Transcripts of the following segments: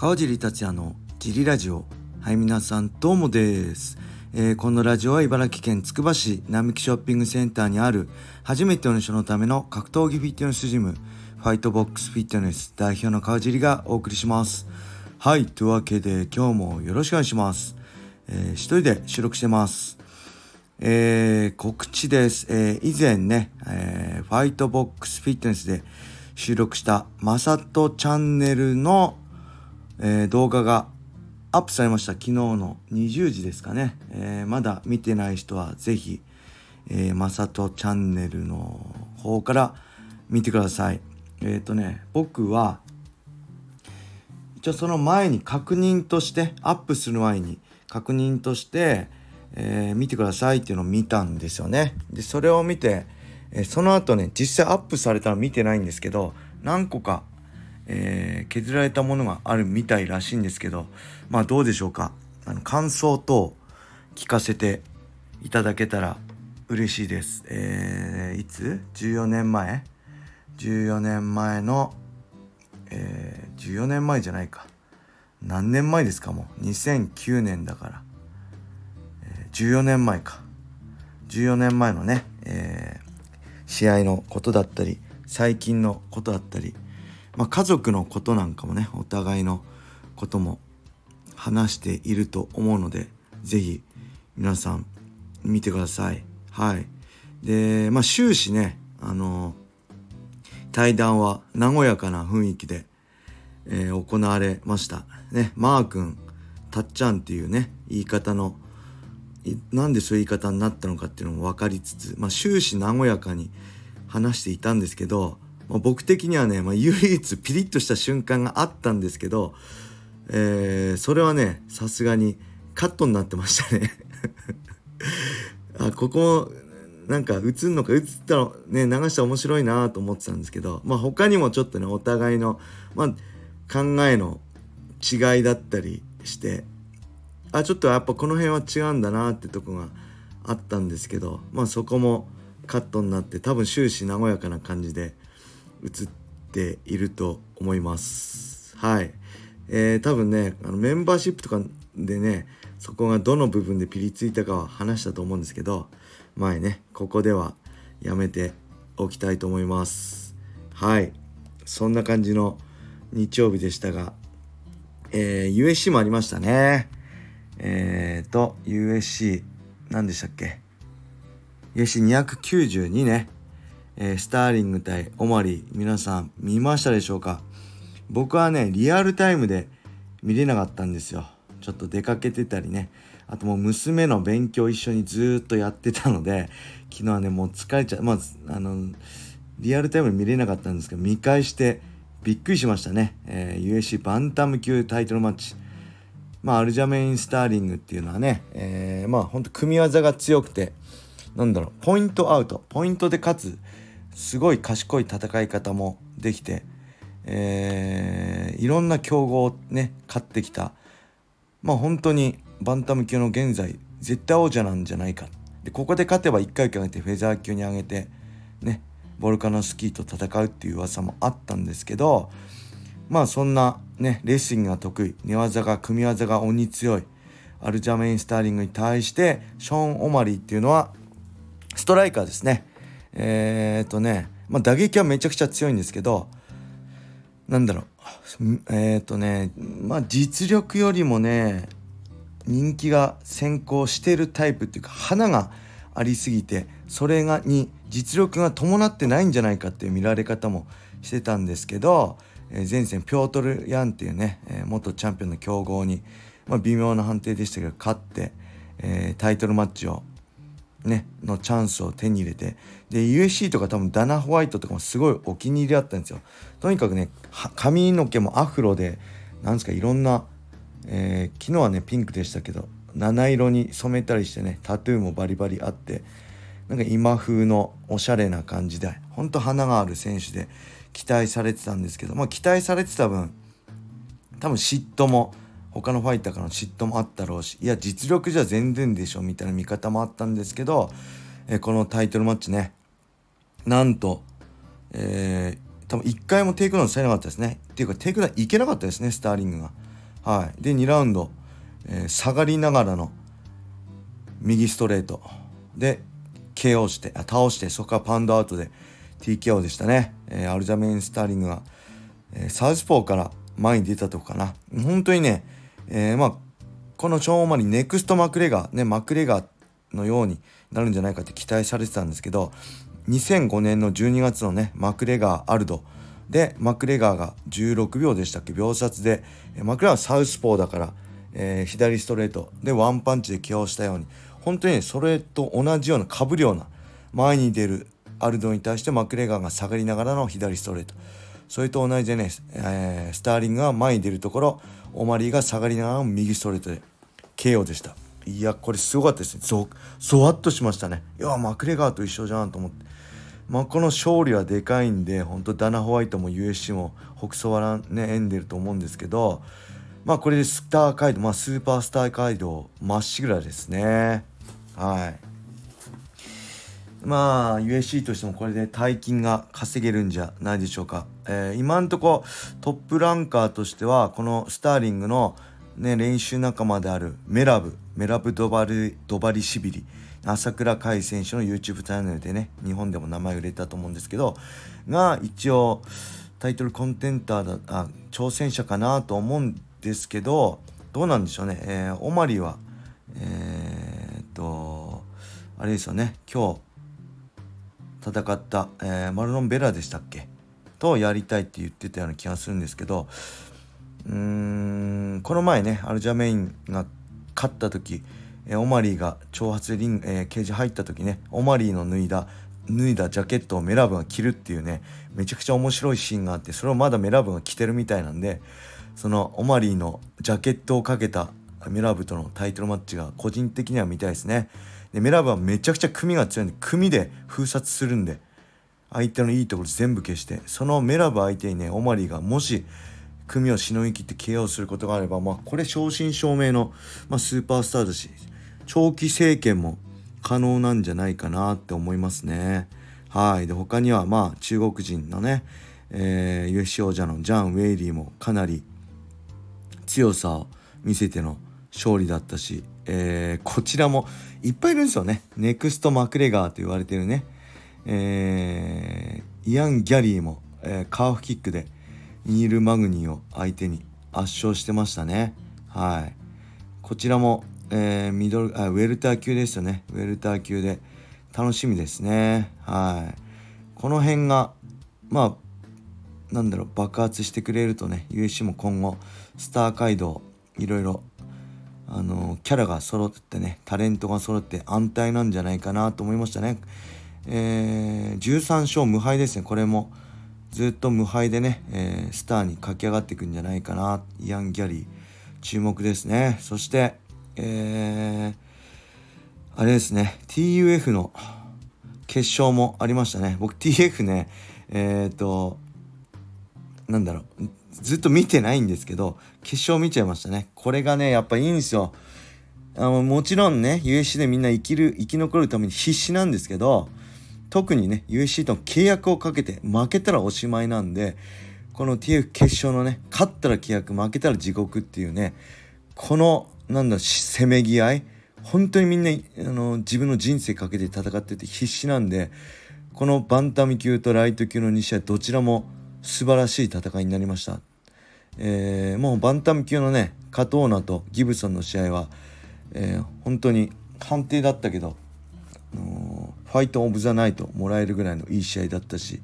川尻達也のジリラジオ。はい皆さんどうもです、えー、このラジオは茨城県つくば市並木ショッピングセンターにある初めての人のための格闘技フィットネスジムファイトボックスフィットネス代表の川尻がお送りします。はいというわけで今日もよろしくお願いします、えー、一人で収録してます。えー、告知です。えー、以前ね、えー、ファイトボックスフィットネスで収録したマサトチャンネルの、えー、動画がアップされました。昨日の20時ですかね。えー、まだ見てない人はぜひ、えー、マサトチャンネルの方から見てください。えっ、ー、とね、僕は、一応その前に確認として、アップする前に確認として、えー、見てくださいっていうのを見たんですよね。で、それを見て、えー、その後ね、実際アップされたの見てないんですけど、何個か、えー、削られたものがあるみたいらしいんですけど、まあどうでしょうか？あの、感想等聞かせていただけたら嬉しいです。えー、いつ ?14 年前 ?14 年前の、えー、14年前じゃないか。何年前ですか？もう。2009年だから。14年前か14年前のね、えー、試合のことだったり最近のことだったり、まあ、家族のことなんかもねお互いのことも話していると思うので是非皆さん見てください。はい。でまあ終始ねあの対談は和やかな雰囲気で、えー、行われました。ねマー君たっちゃんっていうね言い方のなんでそういう言い方になったのかっていうのも分かりつつ、まあ、終始和やかに話していたんですけど、まあ、僕的にはね、まあ、唯一ピリッとした瞬間があったんですけど、えー、それはねさすがにカットになってましたね。あここもなんか映んのか映ったらね流したら面白いなと思ってたんですけど、まあ、他にもちょっとねお互いの、まあ、考えの違いだったりしてあちょっとやっぱこの辺は違うんだなってとこがあったんですけどまあそこもカットになって多分終始和やかな感じで映っていると思います。はい。えー、多分ねあのメンバーシップとかでねそこがどの部分でピリついたかは話したと思うんですけど前ねここではやめておきたいと思います。はい。そんな感じの日曜日でしたがえー、USC もありましたね。えっ、ー、と、USC、何でしたっけ ?USC292 ね。えー、スターリング対オマリー、皆さん見ましたでしょうか？僕はね、リアルタイムで見れなかったんですよ。ちょっと出かけてたりね。あともう娘の勉強一緒にずっとやってたので、昨日はね、もう疲れちゃう。まず、あの、リアルタイムで見れなかったんですけど、見返してびっくりしましたね。えー、USC バンタム級タイトルマッチ。まあ、アルジャメイン・スターリングっていうのはね、えー、まあ本当組み技が強くてなんだろうポイントアウトポイントで勝つすごい賢い戦い方もできて、えー、いろんな強豪をね勝ってきたまあ本当にバンタム級の現在絶対王者なんじゃないかでここで勝てば1回上げてフェザー級に上げてねボルカノスキーと戦うっていう噂もあったんですけどまあそんなね、レスリングが得意、寝技が、組み技が鬼強い、アルジャメイン・スターリングに対して、ショーン・オマリーっていうのは、ストライカーですね。えー、っとね、まあ打撃はめちゃくちゃ強いんですけど、なんだろう、えー、っとね、まあ実力よりもね、人気が先行してるタイプっていうか、花がありすぎて、それがに実力が伴ってないんじゃないかっていう見られ方もしてたんですけど、えー、前線ピョートル・ヤンっていうね、えー、元チャンピオンの強豪に、まあ、微妙な判定でしたけど勝って、えー、タイトルマッチをねのチャンスを手に入れてで USC とか多分ダナ・ホワイトとかもすごいお気に入りだったんですよ。とにかくね髪の毛もアフロでなんですかいろんな、えー、昨日はねピンクでしたけど七色に染めたりしてねタトゥーもバリバリあってなんか今風のおしゃれな感じでほんと花がある選手で期待されてたんですけど、まあ、期待されてた分多分嫉妬も他のファイターからの嫉妬もあったろうしいや実力じゃ全然でしょみたいな見方もあったんですけど、えこのタイトルマッチねなんと、えー、多分1回もテイクダウンされなかったですね。っていうかテイクダウンいけなかったですねスターリングが。はい、で2ラウンド、えー、下がりながらの右ストレート。で KO してあ倒してそこからパウンドアウトで TKO でしたね、えー、アルジャメイン・スターリングが、えー、サウスポーから前に出たとこかな。本当にね、えー、まあこのショーン・オマリネクストマクレガーねマクレガーのようになるんじゃないかって期待されてたんですけど2005年の12月のねマクレガー・アルド。でマクレガーが16秒でしたっけ？秒殺で。マクレガーはサウスポーだから、えー、左ストレート。でワンパンチで KO したように。本当にそれと同じようなかぶるような前に出るアルドに対してマクレガーが下がりながらの左ストレート。それと同じでね、えー、スターリングが前に出るところオマリーが下がりながら右ストレートで KO でした。いやこれすごかったですね。ゾゾワッとしましたね。いやマクレガーと一緒じゃんと思って。まあ、この勝利はでかいんで本当ダナ・ホワイトも USC も北総はねエンデルと思うんですけどまあこれでスター街道、まあ、スーパースター街道まっしぐらですね。はい。まあ USC としてもこれで大金が稼げるんじゃないでしょうか、えー、今んとこトップランカーとしてはこのスターリングの、ね、練習仲間であるメラブメラブドバルドバリシビリ朝倉海選手の YouTube チャンネルでね日本でも名前売れたと思うんですけどが一応タイトルコンテンターだあ挑戦者かなと思うんですけどどうなんでしょうね、えー、オマリはえー、っとあれですよね。今日戦った、えー、マルロン・ベラでしたっけ？とやりたいって言ってたような気がするんですけどうーんこの前ねアルジャメインが勝った時、えー、オマリーが挑発リン、えー、ケージ入った時ねオマリーの脱いだ脱いだジャケットをメラブが着るっていうねめちゃくちゃ面白いシーンがあってそれをまだメラブが着てるみたいなんでそのオマリーのジャケットをかけたメラブとのタイトルマッチが個人的には見たいですね。でメラブはめちゃくちゃ組が強いんで組で封殺するんで相手のいいところ全部消してそのメラブ相手にねオマリーがもし組をしのぎきって KO することがあればまあこれ正真正銘の、まあ、スーパースターだし長期政権も可能なんじゃないかなって思いますね。はいで他にはまあ中国人のね、えー、UFC 王者のジャン・ウェイリーもかなり強さを見せての勝利だったし、えー、こちらもいっぱいいるんですよね。ネクスト・マクレガーと言われてるね。えー、イアン・ギャリーも、えー、カーフキックでニール・マグニーを相手に圧勝してましたね。はい。こちらも、えー、ミドルあウェルター級ですよね。ウェルター級で楽しみですね。はい。この辺が、まあ、なんだろう、爆発してくれるとね、USC も今後、スター街道、いろいろあのキャラが揃ってねタレントが揃って安泰なんじゃないかなと思いましたね。えー、13勝無敗ですね。これもずっと無敗でね、えー、スターに駆け上がっていくんじゃないかな。イアン・ギャリー注目ですね。そして、えー、あれですね TUF の決勝もありましたね。僕 TF ねえっ、となんだろうずっと見てないんですけど、決勝見ちゃいましたね。これがね、やっぱいいんですよ。あのもちろんね、USC でみんな生きる、生き残るために必死なんですけど、特にね、USC との契約をかけて、負けたらおしまいなんで、この TF 決勝のね、勝ったら契約、負けたら地獄っていうね、この、なんだ、せめぎ合い、本当にみんな、あの、自分の人生かけて戦ってて必死なんで、このバンタム級とライト級の2試合、どちらも素晴らしい戦いになりました。えー、もうバンタム級のねカトーナとギブソンの試合は、えー、本当に判定だったけど、あのー、ファイト・オブ・ザ・ナイトもらえるぐらいのいい試合だったし、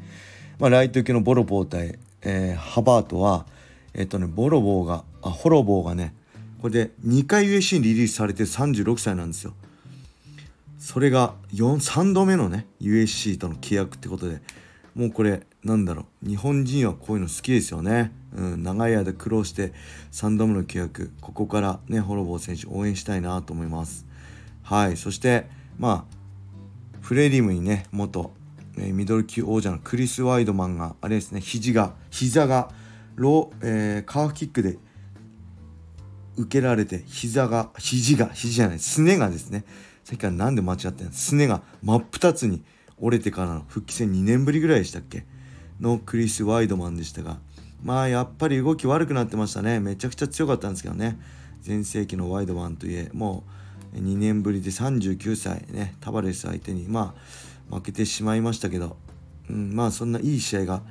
まあ、ライト級のボロボー対、えー、ハバートはえっ、とねボロボーがあホロボーがねこれで2回 USC にリリースされて36歳なんですよ。それが3度目のね USC との契約ってことでもうこれなんだろう。日本人はこういうの好きですよね、うん、長い間苦労して3度目の契約ここからねホロボー選手応援したいなと思います。はいそしてまあフレディムにね元ミドル級王者のクリス・ワイドマンがあれですね肘が膝がロー、えー、カーフキックで受けられて膝が肘が肘じゃないすねがですね。さっきからなんで間違ってんの？すねが真っ二つに折れてからの復帰戦2年ぶりぐらいでしたっけ？のクリス・ワイドマンでしたがまあやっぱり動き悪くなってましたね。めちゃくちゃ強かったんですけどね。全盛期のワイドマンといえもう2年ぶりで39歳ね。タバレス相手にまあ負けてしまいましたけど、うん、まあそんないい試合がっ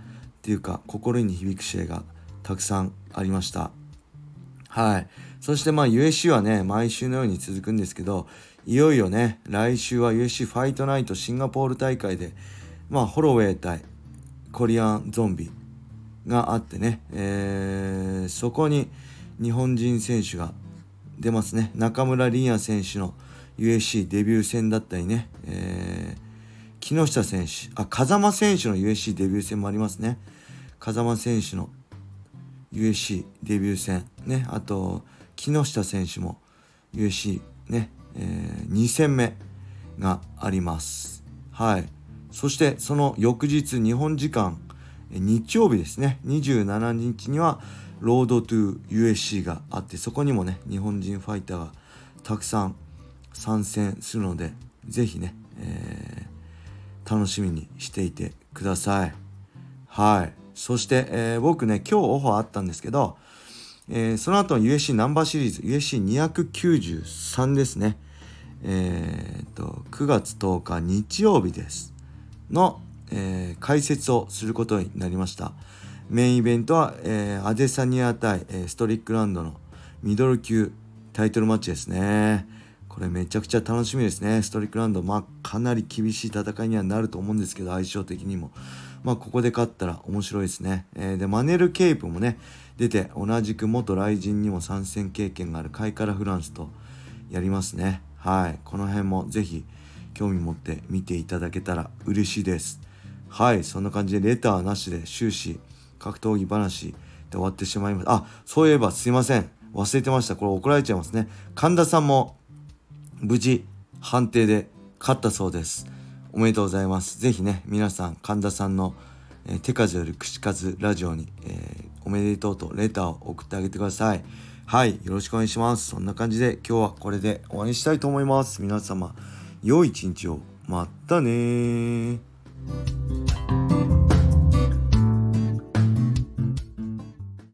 ていうか心に響く試合がたくさんありました。はい。そしてまあ USC はね毎週のように続くんですけどいよいよね来週は USC ファイトナイトシンガポール大会でまあホロウェイ対コリアンゾンビがあってね、えー、そこに日本人選手が出ますね。中村凛也選手の USC デビュー戦だったりね、えー、木下選手あ風間選手の USC デビュー戦もありますね。風間選手の USC デビュー戦ねあと木下選手も USC ね、えー、2戦目があります。はい。そしてその翌日日本時間日曜日ですね。27日にはロードトゥー USC があってそこにもね日本人ファイターがたくさん参戦するので是非ね、えー、楽しみにしていてください。はい。そして、えー、僕ね今日オファーあったんですけど、えー、その後の USC ナンバーシリーズ USC293 ですねえー、っと9月10日日曜日ですの、えー、解説をすることになりましたメインイベントは、えー、アデサニア対、えー、ストリックランドのミドル級タイトルマッチですね。これめちゃくちゃ楽しみですね。ストリックランド、まあかなり厳しい戦いにはなると思うんですけど、相性的にも。まあここで勝ったら面白いですね。えー、で、マネル・ケイプもね、出て、同じく元雷神にも参戦経験があるカイカラ・フランスとやりますね。はい。この辺もぜひ興味持って見ていただけたら嬉しいです。はい。そんな感じでレターなしで終始格闘技話で終わってしまいました。あ、そういえばすいません。忘れてました。これ怒られちゃいますね。神田さんも無事判定で勝ったそうです。おめでとうございます。ぜひね、皆さん神田さんの、えー、手数より口数ラジオに、えー、おめでとうとレターを送ってあげてください。はい、よろしくお願いします。そんな感じで今日はこれで終わりにしたいと思います。皆様、良い一日を。またね